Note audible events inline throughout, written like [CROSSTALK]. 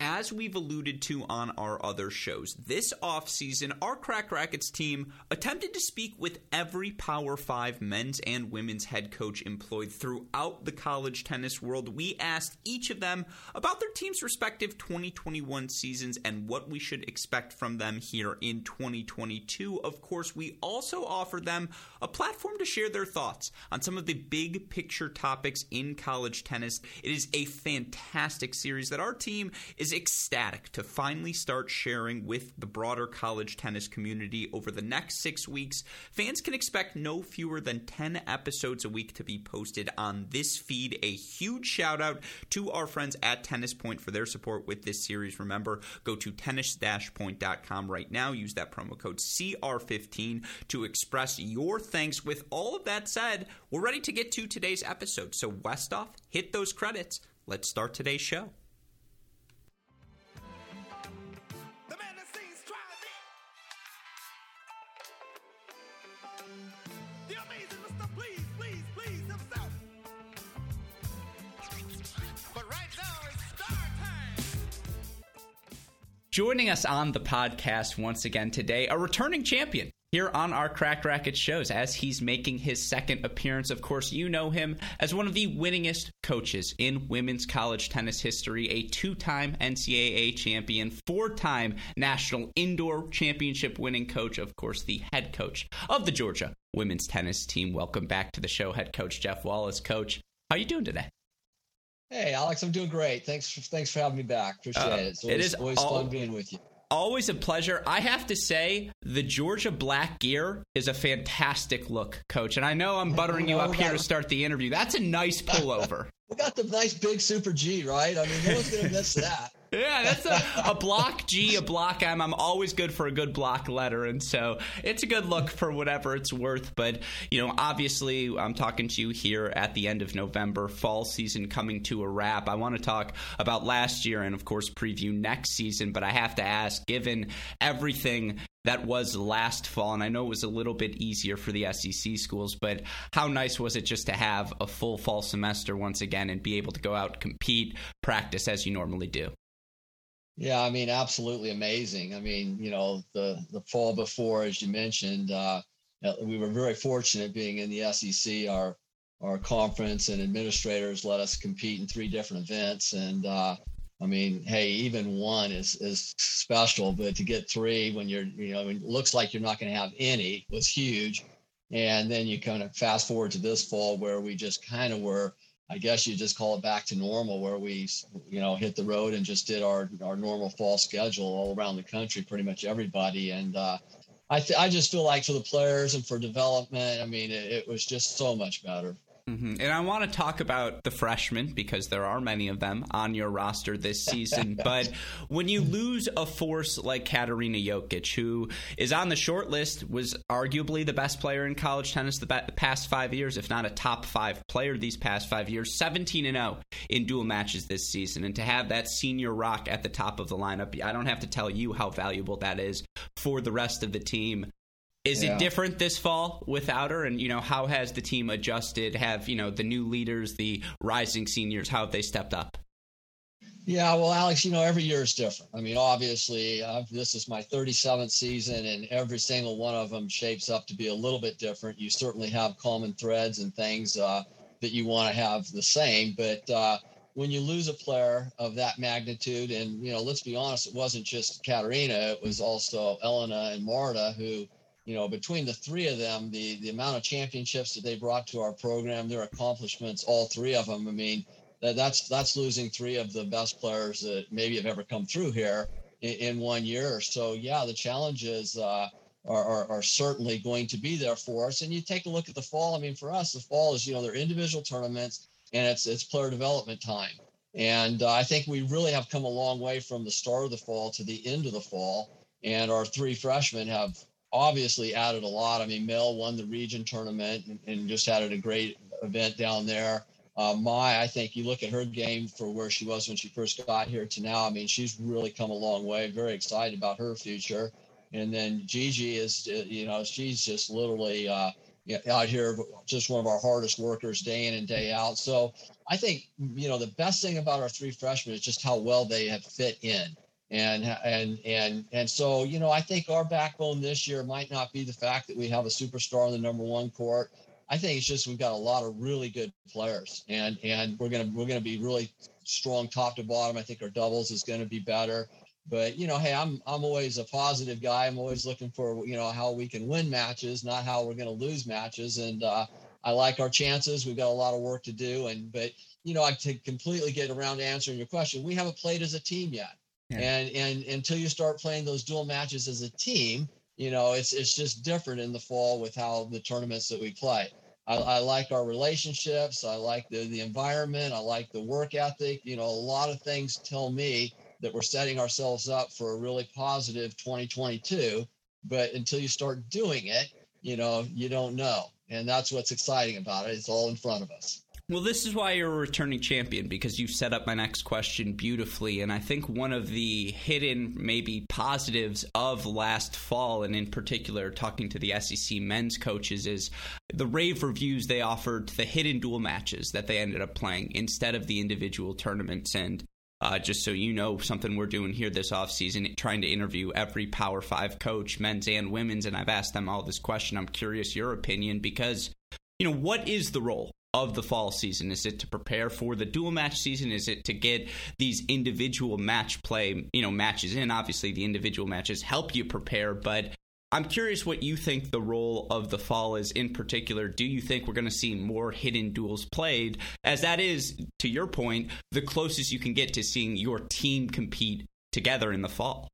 As we've alluded to on our other shows, this offseason, our Cracked Racquets team attempted to speak with every Power 5 men's and women's head coach employed throughout the college tennis world. We asked each of them about their team's respective 2021 seasons and what we should expect from them here in 2022. Of course, we also offered them a platform to share their thoughts on some of the big picture topics in college tennis. It is a fantastic series that our team is ecstatic to finally start sharing with the broader college tennis community over the next six weeks. Fans can expect no fewer than 10 episodes a week to be posted on this feed. A huge shout out to our friends at Tennis Point for their support with this series. Remember, go to tennis-point.com right now. Use that promo code CR15 to express your thanks. With all of that said, we're ready to get to today's episode. So, Westoff, hit those credits. Let's start today's show. Joining us on the podcast once again today, a returning champion here on our Cracked Racquet shows as he's making his second appearance. Of course, you know him as one of the winningest coaches in women's college tennis history, a two time NCAA champion, four time national indoor championship winning coach, of course, the head coach of the Georgia women's tennis team. Welcome back to the show, head coach Jeff Wallace. Coach, how are you doing today? Hey, Alex, I'm doing great. Thanks for, thanks for having me back. Appreciate uh, it. It's always, it is always all, fun being with you. Always a pleasure. I have to say, the Georgia black gear is a fantastic look, Coach. And I know I'm buttering you [LAUGHS] up here to start the interview. That's a nice [LAUGHS] pullover. we got the nice big Super G, right? I mean, no one's going to miss that. Yeah, that's a, a block G, a block M. I'm always good for a good block letter. And so it's a good look for whatever it's worth. But, you know, obviously, I'm talking to you here at the end of November, fall season coming to a wrap. I want to talk about last year and, of course, preview next season. But I have to ask, given everything that was last fall, and I know it was a little bit easier for the SEC schools, but how nice was it just to have a full fall semester once again and be able to go out, compete, practice as you normally do? Yeah, I mean, absolutely amazing. I mean, you know, the the fall before, as you mentioned, uh, uh we were very fortunate being in the SEC. Our our conference and administrators let us compete in three different events, and uh, I mean, hey, even one is is special, but to get three when you're, you know, it looks like you're not going to have any was huge. And then you kind of fast forward to this fall where we just kind of were I guess you just call it back to normal where we, you know, hit the road and just did our, our normal fall schedule all around the country, pretty much everybody. And uh, I, th- I just feel like for the players and for development, I mean, it, it was just so much better. Mm-hmm. And I want to talk about the freshmen because there are many of them on your roster this season. [LAUGHS] but when you lose a force like Katarina Jokic, who is on the short list, was arguably the best player in college tennis the past five years, if not a top five player these past five years, 17 and 0 in dual matches this season. And to have that senior rock at the top of the lineup, I don't have to tell you how valuable that is for the rest of the team. Is yeah. it different this fall without her? And you know, how has the team adjusted? Have you know the new leaders, the rising seniors, how have they stepped up? Yeah, well, Alex, you know, every year is different. I mean, obviously, uh, this is my 37th season, and every single one of them shapes up to be a little bit different. You certainly have common threads and things uh, that you want to have the same, but uh, when you lose a player of that magnitude, and you know, let's be honest, it wasn't just Katarina; it was also Elena and Marta who you know, between the three of them, the the amount of championships that they brought to our program, their accomplishments, all three of them. I mean, that, that's that's losing three of the best players that maybe have ever come through here in, in one year. So yeah, the challenges uh, are, are, are certainly going to be there for us. And you take a look at the fall. I mean, for us, the fall is you know they're individual tournaments and it's it's player development time. And uh, I think we really have come a long way from the start of the fall to the end of the fall. And our three freshmen have obviously added a lot. I mean, Mel won the region tournament and, and just had a great event down there. Uh, Mai, I think you look at her game for where she was when she first got here to now. I mean, she's really come a long way. Very excited about her future. And then Gigi is, uh, you know, she's just literally uh, out here, just one of our hardest workers day in and day out. So I think, you know, the best thing about our three freshmen is just how well they have fit in. And, and, and, and so, you know, I think our backbone this year might not be the fact that we have a superstar in the number one court. I think it's just we've got a lot of really good players, and and we're gonna we're gonna be really strong top to bottom. I think our doubles is to be better. But you know, hey, I'm I'm always a positive guy. I'm always looking for you know how we can win matches, not how we're to lose matches. And uh, I like our chances. We've got a lot of work to do. And but you know, I to completely get around to answering your question, we haven't played as a team yet. Yeah. And and until you start playing those dual matches as a team, you know, it's it's just different in the fall with how the tournaments that we play. I, I, like our relationships. I like the the environment. I like the work ethic. You know, a lot of things tell me that we're setting ourselves up for a really positive 2022. But until you start doing it, you know, you don't know. And that's what's exciting about it. It's all in front of us. Well, this is why you're a returning champion because you set up my next question beautifully. And I think one of the hidden, maybe positives of last fall, and in particular, talking to the SEC men's coaches, is the rave reviews they offered to the hidden dual matches that they ended up playing instead of the individual tournaments. And uh, just so you know, something we're doing here this offseason, trying to interview every Power Five coach, men's and women's. And I've asked them all this question. I'm curious your opinion because, you know, what is the role of the fall season? Is it to prepare for the dual match season? Is it to get these individual match play, you know, matches in? Obviously, the individual matches help you prepare, but I'm curious what you think the role of the fall is in particular. Do you think we're going to see more hidden duels played? As that is, to your point, the closest you can get to seeing your team compete together in the fall.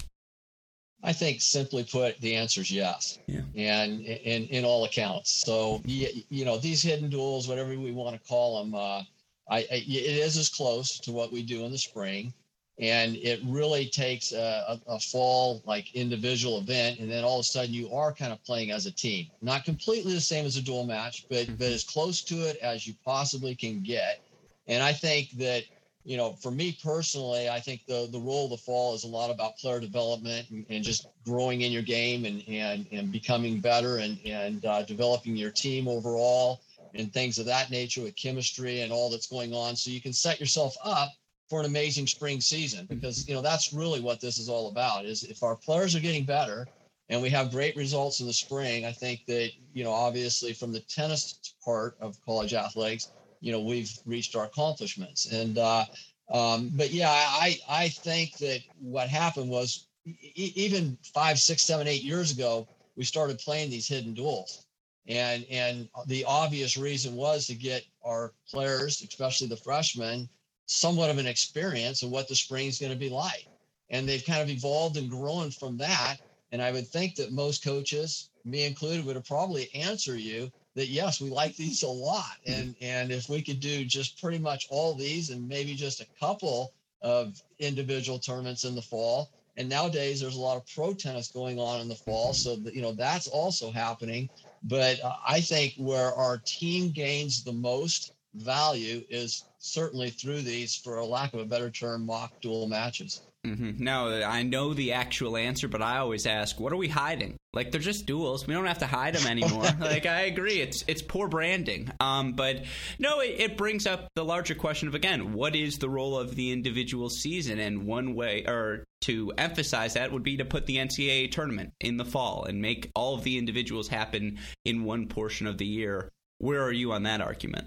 I think simply put, the answer is yes. Yeah. And in, in all accounts. So, you know, these hidden duels, whatever we want to call them, uh, I, I, it is as close to what we do in the spring. And it really takes a, a, a, fall like individual event. And then all of a sudden you are kind of playing as a team, not completely the same as a dual match, but, but as close to it as you possibly can get. And I think that you know, for me personally, I think the the role of the fall is a lot about player development and, and just growing in your game and and and becoming better and and uh, developing your team overall and things of that nature with chemistry and all that's going on. So you can set yourself up for an amazing spring season because you know that's really what this is all about. Is if our players are getting better and we have great results in the spring, I think that you know obviously from the tennis part of college athletics you know we've reached our accomplishments. And uh, um, but yeah i i think that what happened was e- even five six seven eight years ago we started playing these hidden duels. And and the obvious reason was to get our players especially the freshmen somewhat of an experience of what the spring is going to be like. And they've kind of evolved and grown from that. And i would think that most coaches me included would have probably answer you that yes, we like these a lot. And and if we could do just pretty much all these and maybe just a couple of individual tournaments in the fall. And nowadays there's a lot of pro tennis going on in the fall. So that, you know, that's also happening. But uh, I think where our team gains the most value is certainly through these, for a lack of a better term, mock dual matches. Mm-hmm. No, I know the actual answer, but I always ask, what are we hiding? Like they're just duels. We don't have to hide them anymore. [LAUGHS] like I agree, it's it's poor branding. Um, but no, it, it, brings up the larger question of again, what is the role of the individual season? And one way, or to emphasize that, would be to put the NCAA tournament in the fall and make all of the individuals happen in one portion of the year. Where are you on that argument?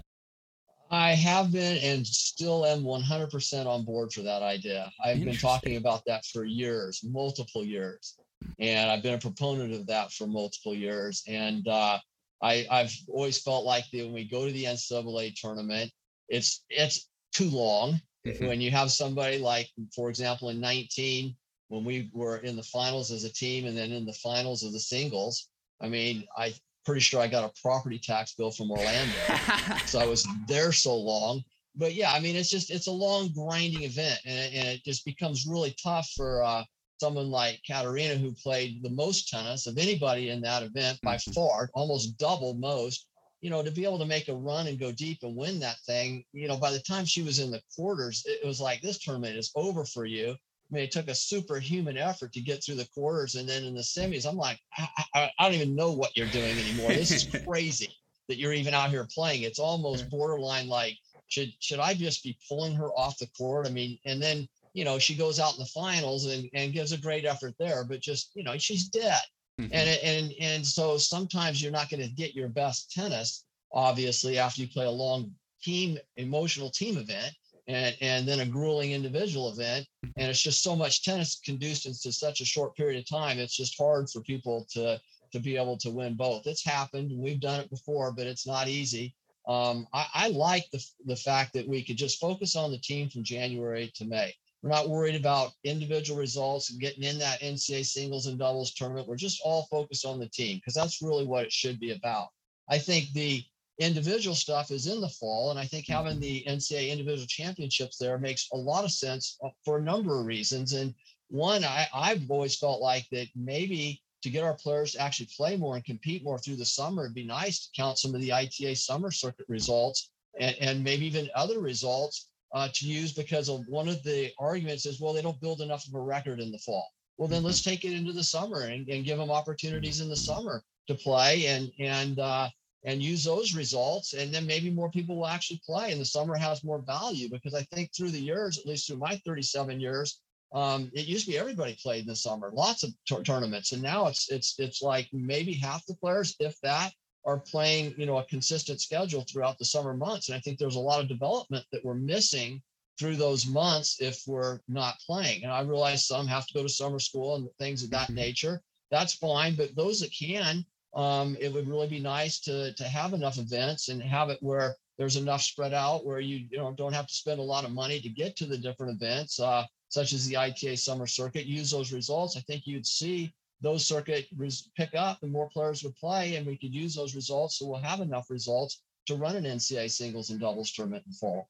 I have been and still am 100% on board for that idea. I've been talking about that for years, multiple years, and I've been a proponent of that for multiple years. And uh, I, I've always felt like that when we go to the NCAA tournament, it's it's too long. Mm-hmm. When you have somebody like, for example, in 19, when we were in the finals as a team and then in the finals of the singles, I mean, I pretty sure I got a property tax bill from Orlando. [LAUGHS] so I was there so long. But yeah, I mean, it's just it's a long grinding event, and, and it just becomes really tough for uh, someone like Katarina, who played the most tennis of anybody in that event by mm-hmm. far, almost double most. You know, to be able to make a run and go deep and win that thing. You know, by the time she was in the quarters, it was like this tournament is over for you I mean, it took a superhuman effort to get through the quarters, and then in the semis, I'm like, I, I, I don't even know what you're doing anymore. This is [LAUGHS] crazy that you're even out here playing. It's almost borderline like, should should I just be pulling her off the court? I mean, and then you know she goes out in the finals and, and gives a great effort there, but just you know she's dead. Mm-hmm. And and and so sometimes you're not going to get your best tennis, obviously, after you play a long team emotional team event and and then a grueling individual event. And it's just so much tennis conduced into such a short period of time it's just hard for people to to be able to win both. It's happened we've done it before but it's not easy. Um, I, I like the, the fact that we could just focus on the team from january to may we're not worried about individual results and getting in that ncaa singles and doubles tournament we're just all focused on the team because that's really what it should be about i think the individual stuff is in the fall. And I think having the NCAA individual championships there makes a lot of sense uh, for a number of reasons. And one, I, I've always felt like that maybe to get our players to actually play more and compete more through the summer, it'd be nice to count some of the ITA summer circuit results and, and maybe even other results uh, to use because of one of the arguments is, well, they don't build enough of a record in the fall. Well, then let's take it into the summer and, and give them opportunities in the summer to play and and uh, and use those results. And then maybe more people will actually play and the summer has more value because i think through the years at least through my 37 years um, it used to be everybody played in the summer lots of t- tournaments. And now it's it's it's like maybe half the players if that are playing you know a consistent schedule throughout the summer months and i think there's a lot of development that we're missing through those months if we're not playing and i realize some have to go to summer school and things of that mm-hmm. nature that's fine but those that can um, it would really be nice to to have enough events and have it where there's enough spread out where you you know don't have to spend a lot of money to get to the different events, uh, such as the ITA summer circuit. Use those results. I think you'd see those circuit res- pick up and more players would play, and we could use those results. So we'll have enough results to run an NCAA singles and doubles tournament in fall.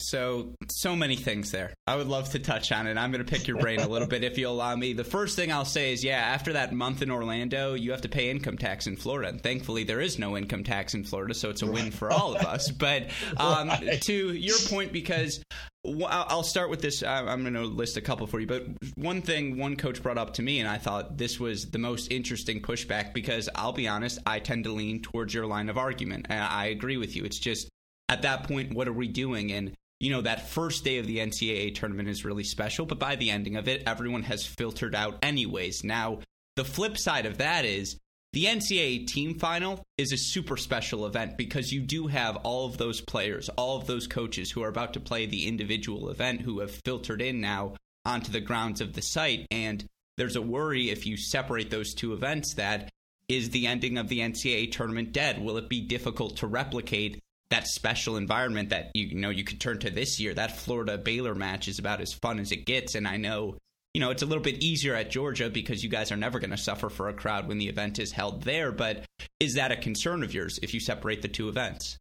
So, so many things there. I would love to touch on it. I'm going to pick your brain a little bit if you allow me. The first thing I'll say is, yeah, after that month in Orlando, you have to pay income tax in Florida. And thankfully, there is no income tax in Florida, so it's a win for all of us. But um, [LAUGHS] right. to your point, because I'll start with this. I'm going to list a couple for you. But one thing one coach brought up to me, and I thought this was the most interesting pushback because I'll be honest, I tend to lean towards your line of argument. And I agree with you. It's just at that point, what are we doing? And you know, that first day of the NCAA tournament is really special, but by the ending of it, everyone has filtered out anyways. Now, the flip side of that is the NCAA team final is a super special event because you do have all of those players, all of those coaches who are about to play the individual event who have filtered in now onto the grounds of the site. And there's a worry if you separate those two events that is the ending of the NCAA tournament dead? Will it be difficult to replicate that special environment that you, you know you could turn to this year. That Florida Baylor match is about as fun as it gets, and I know you know it's a little bit easier at Georgia because you guys are never going to suffer for a crowd when the event is held there. But is that a concern of yours if you separate the two events?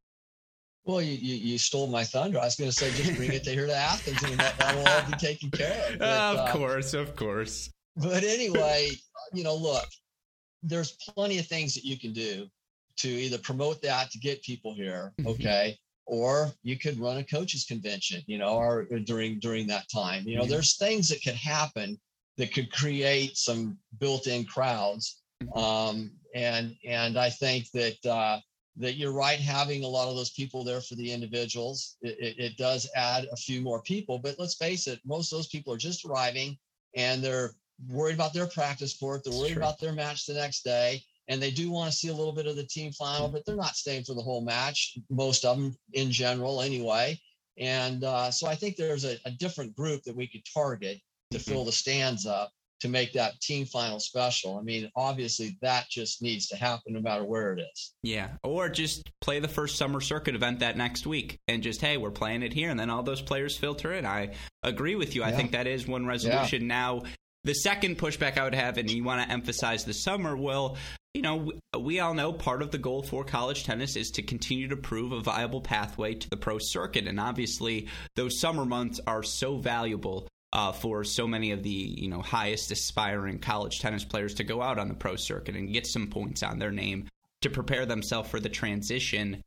Well, you, you, you, stole my thunder. I was going to say just bring it to here to Athens, and that, will all be taken care of. [LAUGHS] But, of uh, course, of course. But anyway, you know, look, there's plenty of things that you can do to either promote that to get people here, mm-hmm. okay, or you could run a coaches convention, you know, or, during during that time. You know, mm-hmm. there's things that could happen that could create some built-in crowds. Mm-hmm. Um, and and I think that uh, that you're right having a lot of those people there for the individuals. It, it, it does add a few more people, but let's face it, most of those people are just arriving and they're worried about their practice court. They're worried about their match the next day and they do want to see a little bit of the team final, but they're not staying for the whole match. Most of them, in general, anyway. And uh, so I think there's a, a, different group that we could target to fill the stands up to make that team final special. I mean, obviously that just needs to happen no matter where it is. Yeah. Or just play the first summer circuit event that next week and just, hey, we're playing it here. And then all those players filter in. I agree with you. I think that is one resolution. Yeah. Now, the second pushback I would have, and you want to emphasize the summer, well, you know, we all know part of the goal for college tennis is to continue to prove a viable pathway to the pro circuit. And obviously, those summer months are so valuable uh, for so many of the you know highest aspiring college tennis players to go out on the pro circuit and get some points on their name to prepare themselves for the transition.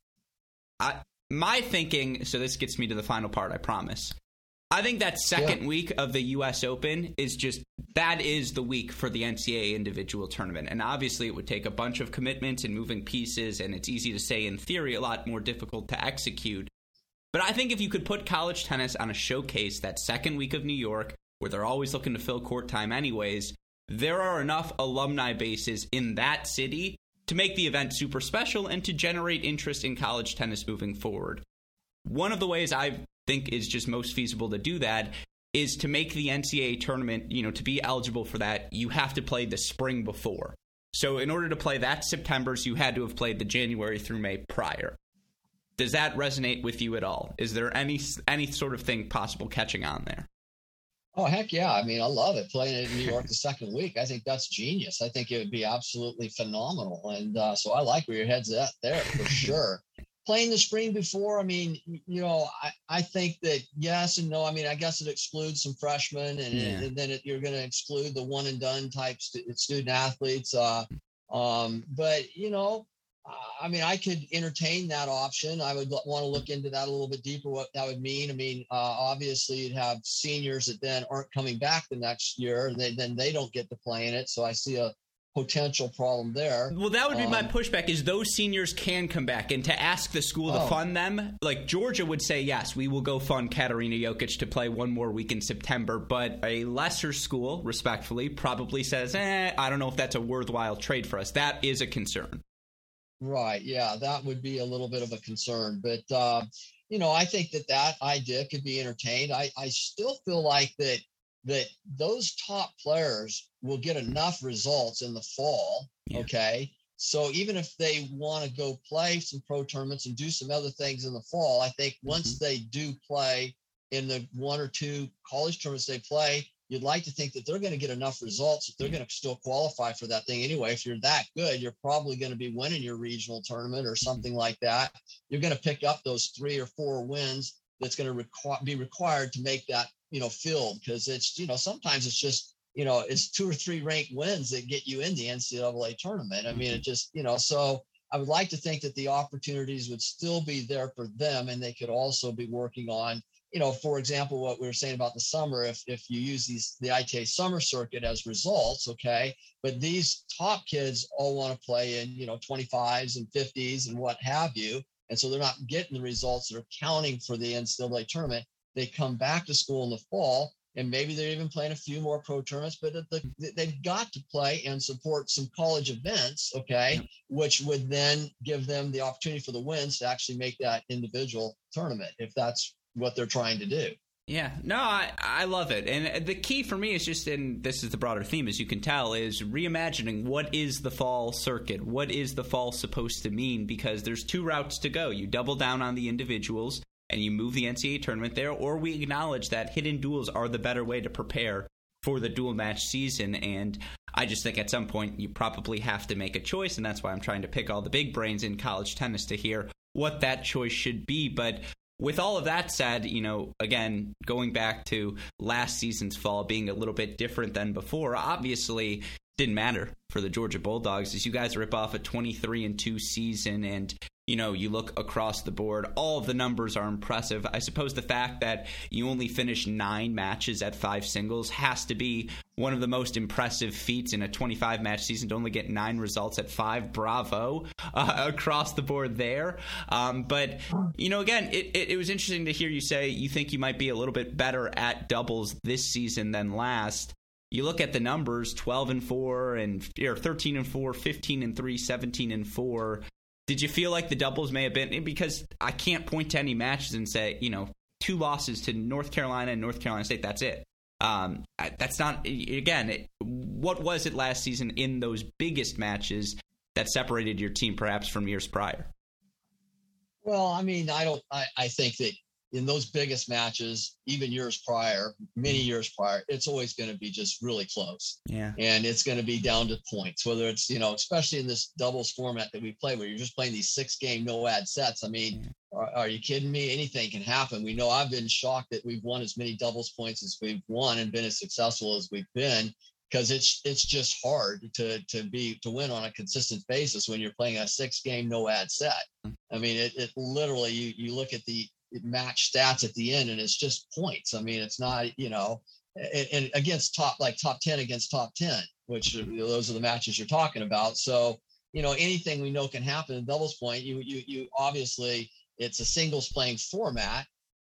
I, my thinking, so this gets me to the final part, I promise. I think that second yeah. week of the U.S. Open is just that is the week for the NCAA individual tournament, and obviously it would take a bunch of commitments and moving pieces, and it's easy to say in theory, a lot more difficult to execute. But I think if you could put college tennis on a showcase that second week of New York, where they're always looking to fill court time anyways, there are enough alumni bases in that city to make the event super special and to generate interest in college tennis moving forward. One of the ways I think is just most feasible to do that is to make the NCAA tournament, you know, to be eligible for that, you have to play the spring before. So in order to play that September's, you had to have played the January through May prior. Does that resonate with you at all? Is there any any sort of thing possible catching on there? Oh heck yeah! I mean, I love it playing it in New York the second week. I think that's genius. I think it would be absolutely phenomenal, and uh, so I like where your head's at there for [LAUGHS] sure. Playing the spring before, I mean, you know, I, I think that yes and no. I mean, I guess it excludes some freshmen, and, yeah. and then it, you're going to exclude the one and done type st- student athletes. Uh, um, but you know, I mean, I could entertain that option. I would want to look into that a little bit deeper, what that would mean. I mean, uh, obviously, you'd have seniors that then aren't coming back the next year. They, then they don't get to play in it. So I see a potential problem there. Well, that would be um, my pushback is those seniors can come back and to ask the school oh. to fund them. Like Georgia would say, yes, we will go fund Katarina Jokic to play one more week in September, but a lesser school, respectfully, probably says, eh, I don't know if that's a worthwhile trade for us. That is a concern. Right. Yeah, that would be a little bit of a concern, but uh, you know, I think that that idea could be entertained. I I still feel like that that those top players will get enough results in the fall. Yeah. Okay. So even if they want to go play some pro tournaments and do some other things in the fall, I think once mm-hmm. they do play in the one or two college tournaments they play, you'd like to think that they're going to get enough results that they're going to still qualify for that thing anyway. If you're that good, you're probably going to be winning your regional tournament or something like that. You're going to pick up those three or four wins that's going to requ- be required to make that, you know, field because it's, you know, sometimes it's just, you know, it's two or three ranked wins that get you in the NCAA tournament. I mean, it mm-hmm. just, you know, so I would like to think that the opportunities would still be there for them and they could also be working on you know, for example, what we were saying about the summer, if if you use these the ITA summer circuit as results, okay, but these top kids all want to play in, you know, 25s and 50s and what have you. And so they're not getting the results that are counting for the NCAA tournament. They come back to school in the fall and maybe they're even playing a few more pro tournaments, but the, they've got to play and support some college events, okay, yep. which would then give them the opportunity for the wins to actually make that individual tournament if that's what they're trying to do. Yeah, no, I, I love it. And uh, the key for me is just, and this is the broader theme, as you can tell, is reimagining what is the fall circuit? What is the fall supposed to mean? Because there's two routes to go. You double down on the individuals and you move the NCAA tournament there, or we acknowledge that hidden duels are the better way to prepare for the dual match season. And I just think at some point you probably have to make a choice. And that's why I'm trying to pick all the big brains in college tennis to hear what that choice should be. But with all of that said, you know, again, going back to last season's fall being a little bit different than before, obviously didn't matter for the Georgia Bulldogs as you guys rip off a 23 and 2 season and you know, you look across the board, all of the numbers are impressive. I suppose the fact that you only finished nine matches at five singles has to be one of the most impressive feats in a 25 match season to only get nine results at five. Bravo uh, across the board there. Um, but, you know, again, it, it, it was interesting to hear you say you think you might be a little bit better at doubles this season than last you look at the numbers 12 and 4 and or 13 and 4 15 and 3 17 and 4 did you feel like the doubles may have been because I can't point to any matches and say you know two losses to North Carolina and North Carolina State. That's it. Um, that's not again. It, what was it last season in those biggest matches that separated your team perhaps from years prior? Well, I mean, I don't. I, I think that in those biggest matches, even years prior, many years prior, it's always going to be just really close. Yeah. And it's going to be down to points, whether it's, you know, especially in this doubles format that we play where you're just playing these six game no ad sets. I mean, yeah. are, are, you kidding me? Anything can happen. We know I've been shocked that we've won as many doubles points as we've won and been as successful as we've been because it's it's just hard to to be to win on a consistent basis when you're playing a six game no ad set. Mm. I mean, it, it literally you you look at the match stats at the end, and it's just points. I mean, it's not you know, and, and against top like top ten against top ten, which are, those are the matches you're talking about. So you know, anything we know can happen in doubles point. You you you obviously it's a singles playing format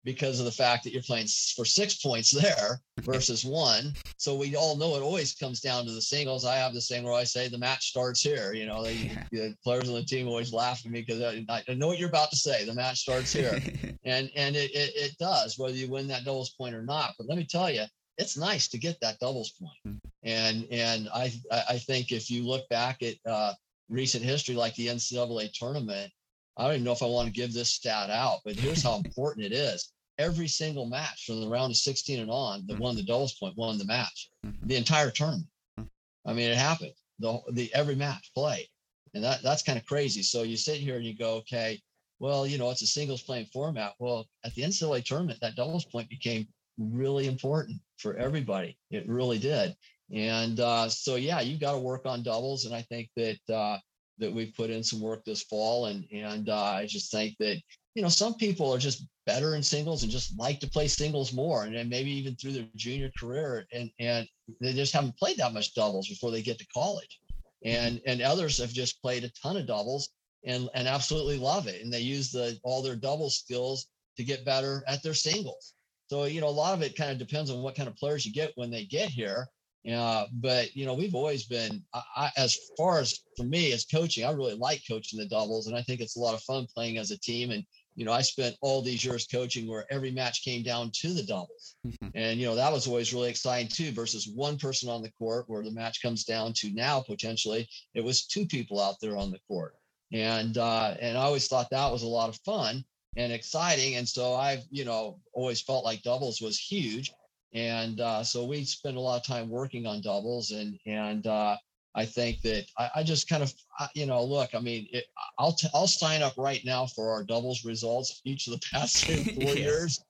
because of the fact that you're playing for six points there [LAUGHS] versus one. So we all know it always comes down to the singles. I have the same where I say the match starts here. You know, they, [LAUGHS] the players on the team always laugh at me because I, I, know what you're about to say. The match starts here, [LAUGHS] and and it, it, it does whether you win that doubles point or not. But let me tell you, it's nice to get that doubles point. Hmm. And and I I think if you look back at uh, recent history like the NCAA tournament, I don't even know if I want to give this stat out, but here's how important it is. Every single match from the round of 16 and on that mm-hmm. won the doubles point won the match, mm-hmm. the entire tournament. Mm-hmm. I mean, it happened. The the every match played, and that that's kind of crazy. So you sit here and you go, okay, well, you know, it's a singles playing format. Well, at the NCAA tournament, that doubles point became really important for everybody. It really did. And uh, so, yeah, you've got to work on doubles. And I think that uh, that we've put in some work this fall. And and uh, I just think that you know some people are just better in singles and just like to play singles more, and then maybe even through their junior career, and and they just haven't played that much doubles before they get to college. And and others have just played a ton of doubles and and absolutely love it, and they use the all their double skills to get better at their singles. So you know a lot of it kind of depends on what kind of players you get when they get here uh, but you know, we've always been, I, I, as far as for me as coaching, I really like coaching the doubles, and I think it's a lot of fun playing as a team. And you know, I spent all these years coaching where every match came down to the doubles, mm-hmm. and you know that was always really exciting too. Versus one person on the court, where the match comes down to now potentially it was two people out there on the court, and uh, and I always thought that was a lot of fun and exciting. And so I've you know always felt like doubles was huge and uh, so we spend a lot of time working on doubles and and uh, I think that I, I just kind of you know look I mean it, I'll t- I'll sign up right now for our doubles results each of the [LAUGHS] past [LAUGHS] four yeah. years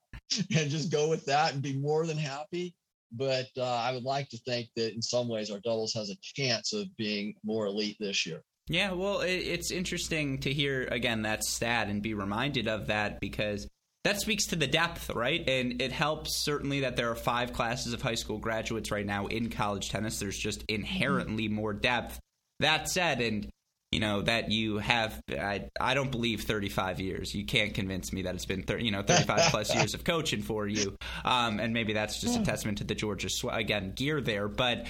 and just go with that and be more than happy but uh, I would like to think that in some ways our doubles has a chance of being more elite this year. Yeah, well, it's interesting to hear again that stat and be reminded of that because that speaks to the depth, right? And it helps certainly that there are five classes of high school graduates right now in college tennis. There's just inherently more depth. That said, and you know that you have I, I don't believe 35 years you can't convince me that it's been 30, you know 35 [LAUGHS] plus years of coaching for you um, and maybe that's just a testament to the georgia again gear there but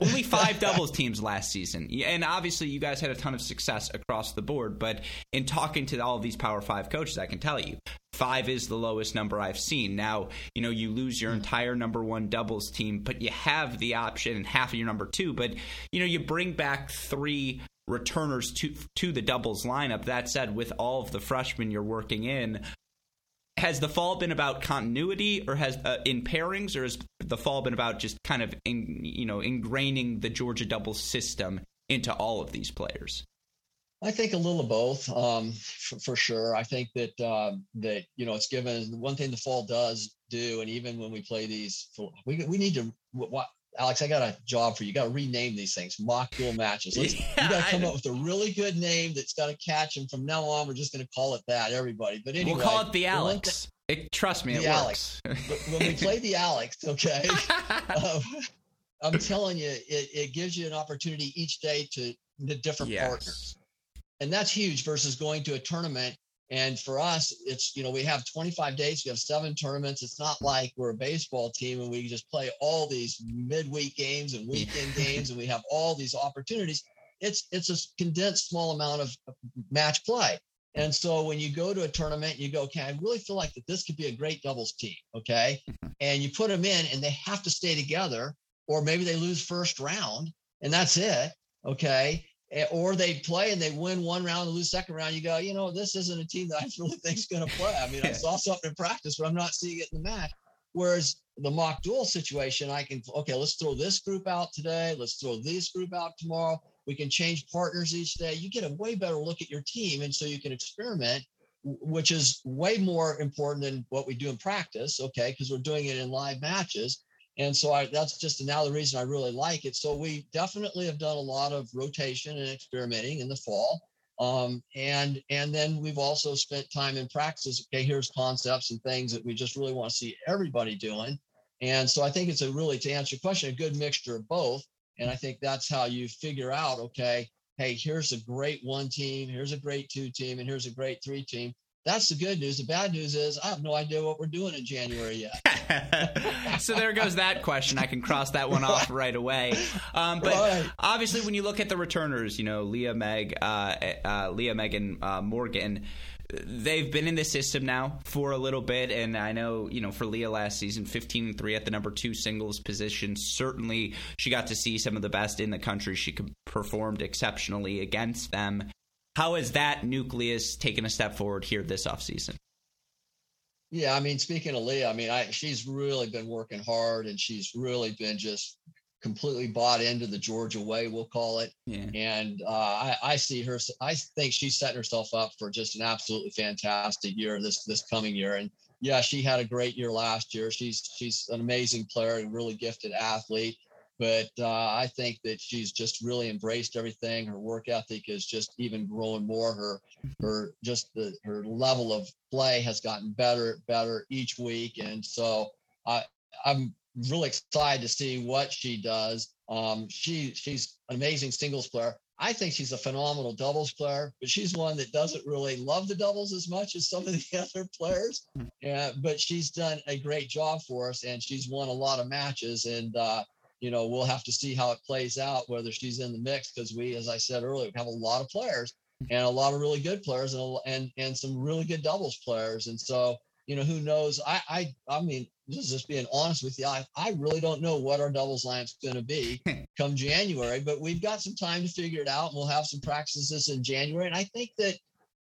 only five doubles teams last season. And obviously, you guys had a ton of success across the board. But in talking to all of these Power Five coaches, I can tell you, five is the lowest number I've seen. Now, you know, you lose your hmm. entire number one doubles team, but you have the option and half of your number two. But, you know, you bring back three returners to to the doubles lineup. That said, with all of the freshmen you're working in, has the fall been about continuity or has uh, in pairings or has the fall been about just kind of in, you know ingraining the Georgia double system into all of these players? I think a little of both, um, for, for, sure. I think that uh, that you know it's given one thing the fall does do, and even when we play these, we we need to. What, Alex, I got a job for you. You got to rename these things mock duel matches. [LAUGHS] Yeah, you got to come up with a really good name that's going to catch And From now on, we're just going to call it that, everybody. But anyway, we'll call it the Alex. it, trust me, the Alex. when we play the Alex, okay, [LAUGHS] um, I'm telling you, it, it gives you an opportunity each day to the different yes. partners, and that's huge versus going to a tournament and for us, it's, you know, we have 25 days, we have seven tournaments. It's not like we're a baseball team and we just play all these midweek games and weekend games and we have all these opportunities. It's it's a condensed small amount of match play. And so when you go to a tournament, you go, okay, I really feel like that this could be a great doubles team. Okay. Mm-hmm. And you put them in and they have to stay together, or maybe they lose first round and that's it. Okay. Eh, or they play and they win one round and lose second round, you go, you know, this isn't a team that I [LAUGHS] really think is going to play. I mean, I saw something in practice, but I'm not seeing it in the match. Whereas the mock duel situation, I can, okay, let's throw this group out today. Let's throw this group out tomorrow. We can change partners each day. You get a way better look at your team. And so you can experiment, which is way more important than what we do in practice, okay, because we're doing it in live matches. And so I, that's just another reason I really like it. So we definitely have done a lot of rotation and experimenting in the fall. Um, and and then we've also spent time in practice. Okay, here's concepts and things that we just really want to see everybody doing. And so I think it's a really to answer your question, a good mixture of both. And I think that's how you figure out, okay, hey, here's a great one team, here's a great two team, and here's a great three team. That's the good news. The bad news is I have no idea what we're doing in January yet. [LAUGHS] so there goes that question. I can cross that one off right away. Um, but right. obviously, when you look at the returners, you know Leah Meg, uh, uh, Leah Megan uh, Morgan, they've been in the system now for a little bit and i know you know for leah last season 15 and 3 at the number two singles position certainly she got to see some of the best in the country she performed exceptionally against them how has that nucleus taken a step forward here this offseason yeah i mean speaking of leah i mean I, she's really been working hard and she's really been just completely bought into the Georgia way, we'll call it. Yeah. And uh, I, I, see her. I think she's setting herself up for just an absolutely fantastic year this this coming year. And yeah, she had a great year last year. She's she's an amazing player and really gifted athlete. But uh, I think that she's just really embraced everything. Her work ethic is just even growing more. Her her just the her level of play has gotten better better each week. And so I I'm really excited to see what she does. Um, she she's an amazing singles player. I think she's a phenomenal doubles player, but she's one that doesn't really love the doubles as much as some of the [LAUGHS] other players. Yeah, but she's done a great job for us, and she's won a lot of matches. And uh, you know, we'll have to see how it plays out whether she's in the mix because we, as I said earlier, have a lot of players mm-hmm. and a lot of really good players and and and some really good doubles players. And so you know, who knows? I I I mean, just being honest with you, I, I really don't know what our doubles lineup's going to be hmm. come January, but we've got some time to figure it out. And we'll have some practices in January. And I think that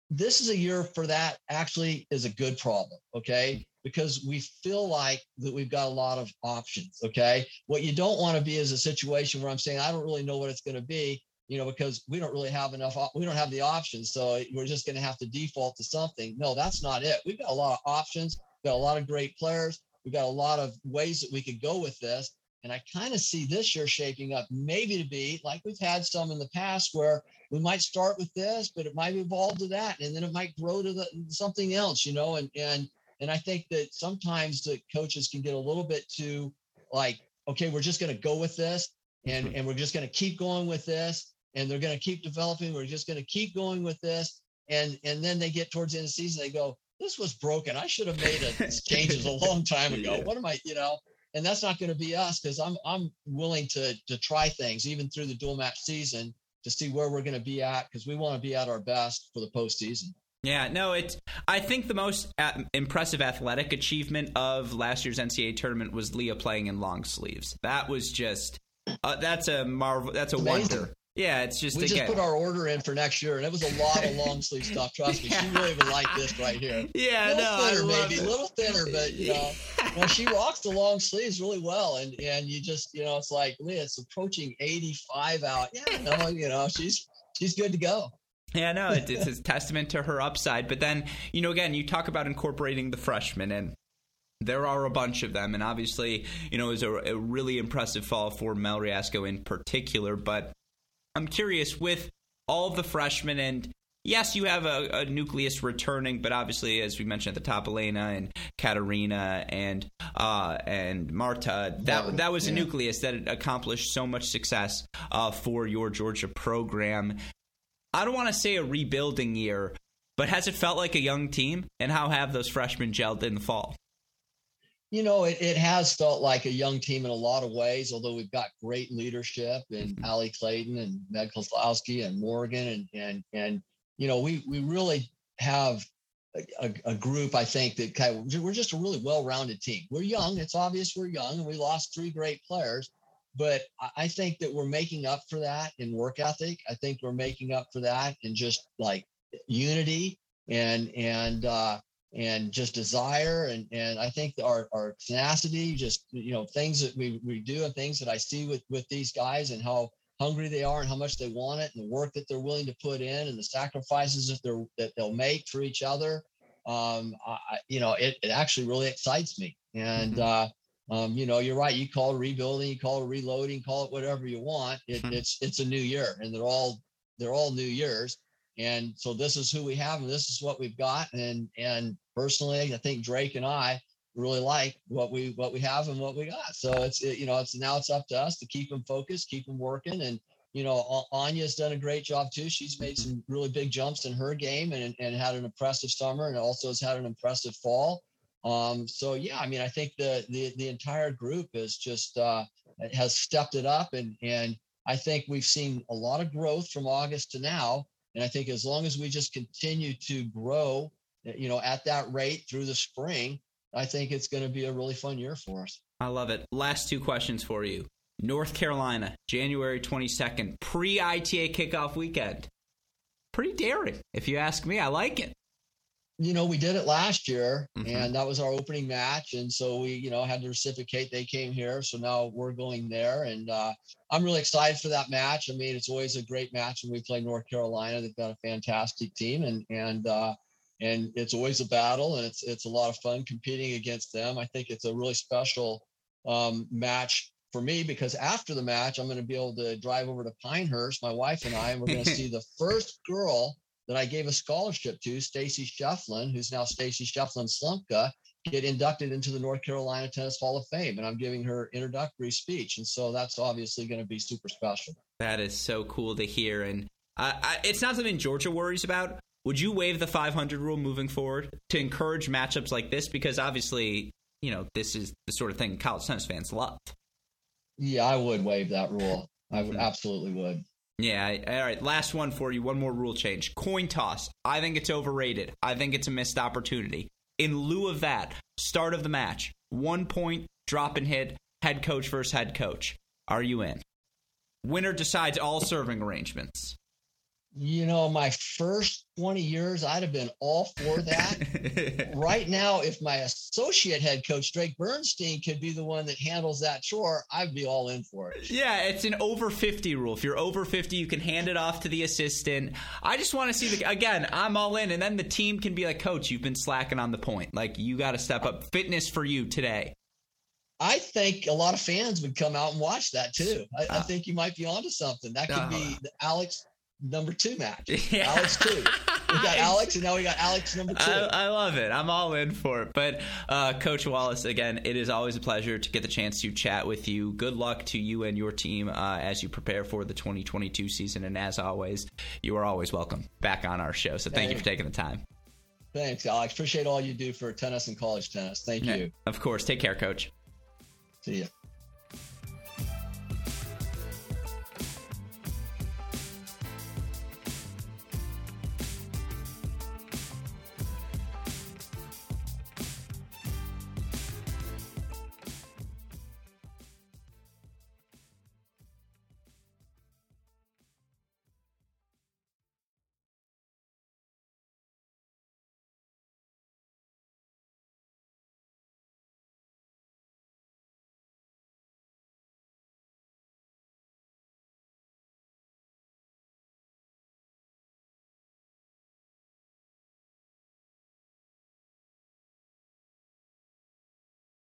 this is a year for that actually is a good problem. Okay. Because we feel like that we've got a lot of options. Okay. What you don't want to be is a situation where I'm saying, I don't really know what it's going to be, you know, because we don't really have enough, we don't have the options. So we're just going to have to default to something. No, that's not it. We've got a lot of options, we've got a lot of great players We've got a lot of ways that we could go with this. And I kind of see this year shaping up maybe to be like we've had some in the past where we might start with this, but it might evolve to that, and then it might grow to the, something else, you know. And and and I think that sometimes the coaches can get a little bit too like, okay, we're just going to go with this, and mm-hmm. and we're just going to keep going with this, and they're going to keep developing. We're just going to keep going with this, and and then they get towards the end of the season, they go, this was broken. I should have made a, [LAUGHS] changes a long time ago. Yeah. What am I, you know? And that's not going to be us because I'm I'm willing to to try things even through the dual match season to see where we're going to be at because we want to be at our best for the postseason. Yeah, no, it's. I think the most impressive athletic achievement of last year's NCAA tournament was Leah playing in long sleeves. That was just. Uh, that's a marvel. That's a Amazing. wonder. Yeah, it's just we again. just put our order in for next year, and it was a lot of long sleeve stuff. Trust me, [LAUGHS] yeah. she really would like this right here. Yeah, little no, thinner, maybe a little thinner, but you know, [LAUGHS] well, she rocks the long sleeves really well, and and you just you know, it's like Leah, it's approaching eighty five out. Yeah, no, you know, she's she's good to go. Yeah, no, it, it's a testament to her upside. But then, you know, again, you talk about incorporating the freshmen, and there are a bunch of them, and obviously, you know, it was a, a really impressive fall for Mell Reasco in particular. But I'm curious with all the freshmen and yes, you have a, a, nucleus returning, but obviously, as we mentioned at the top, Elena and Katarina and uh, and Marta, that that was a nucleus that accomplished so much success uh, for your Georgia program. I don't want to say a rebuilding year, but has it felt like a young team? And how have those freshmen gelled in the fall? you know, it, it has felt like a young team in a lot of ways, although we've got great leadership in mm-hmm. Allie Clayton and Meg Kozlowski and Morgan and and and you know, we we really have a, a, group, I think, that kind of, we're just a really well-rounded team. We're young. It's obvious we're young, and we lost three great players. But I think that we're making up for that in work ethic. I think we're making up for that in just like unity and and uh, and just desire and and I think our our tenacity, just you know things that we we do and things that I see with with these guys and how hungry they are and how much they want it and the work that they're willing to put in and the sacrifices that they're that they'll make for each other. Um, I, you know, it, it actually really excites me. And mm-hmm. uh, um, you know, you're right. You call it rebuilding, you call it reloading, call it whatever you want. It, mm-hmm. It's it's a new year, and they're all they're all new years and so this is who we have, and this is what we've got. And and personally, I think Drake and I really like what we what we have and what we got. So it's it, you know it's now it's up to us to keep them focused, keep them working, and you know Anya's done a great job too. She's made some really big jumps in her game and and had an impressive summer, and also has had an impressive fall. Um, so yeah, I mean, I think the the the entire group is just uh, has stepped it up, and and I think we've seen a lot of growth from August to now. And I think as long as we just continue to grow, you know, at that rate through the spring, I think it's going to be a really fun year for us. I love it. Last two questions for you. North Carolina, January 22nd, pre ITA kickoff weekend. Pretty daring, if you ask me. I like it you know, we did it last year mm-hmm. and that was our opening match. And so we, you know, had to reciprocate. They came here. So now we're going there. And uh, I'm really excited for that match. I mean, it's always a great match when we play North Carolina. They've got a fantastic team and, and, uh, and it's always a battle and it's, it's a lot of fun competing against them. I think it's a really special um, match for me because after the match, I'm going to be able to drive over to Pinehurst, my wife and I, and we're going [LAUGHS] to see the first girl that I gave a scholarship to, Stacy Schieffelin, who's now Stacy Schieffelin Slumka, get inducted into the North Carolina Tennis Hall of Fame. And I'm giving her introductory speech. And so that's obviously going to be super special. That is so cool to hear. And uh, I, it's not something Georgia worries about. Would you waive the 500 rule moving forward to encourage matchups like this? Because obviously, you know, this is the sort of thing college tennis fans love. Yeah, I would waive that rule. I would hmm. absolutely would. Yeah. All right. Last one for you. One more rule change. Coin toss. I think it's overrated. I think it's a missed opportunity. In lieu of that, start of the match, one point, drop and hit, head coach versus head coach. Are you in? Winner decides all serving arrangements you know, my first 20 years, I'd have been all for that. [LAUGHS] right now, if my associate head coach, Drake Bernstein, could be the one that handles that chore, I'd be all in for it. Yeah, it's an over 50 rule. If you're over 50, you can hand it off to the assistant. I just want to see the, again, I'm all in. And then the team can be like, Coach, you've been slacking on the point. Like, you got to step up. Fitness for you today. I think a lot of fans would come out and watch that too. I, uh, I think you might be onto something. That could uh, be Alex number two match. [LAUGHS] Yeah. Alex two. We got [LAUGHS] Alex, and now we got Alex number two. I, I love it. I'm all in for it. But uh, Coach Wallace, again, it is always a pleasure to get the chance to chat with you. Good luck to you and your team uh, as you prepare for the 2022 season. And as always, you are always welcome back on our show. So thank you for taking the time. Thanks, Alex. Appreciate all you do for tennis and college tennis. Thank you. Of course. Take care, Coach. See you.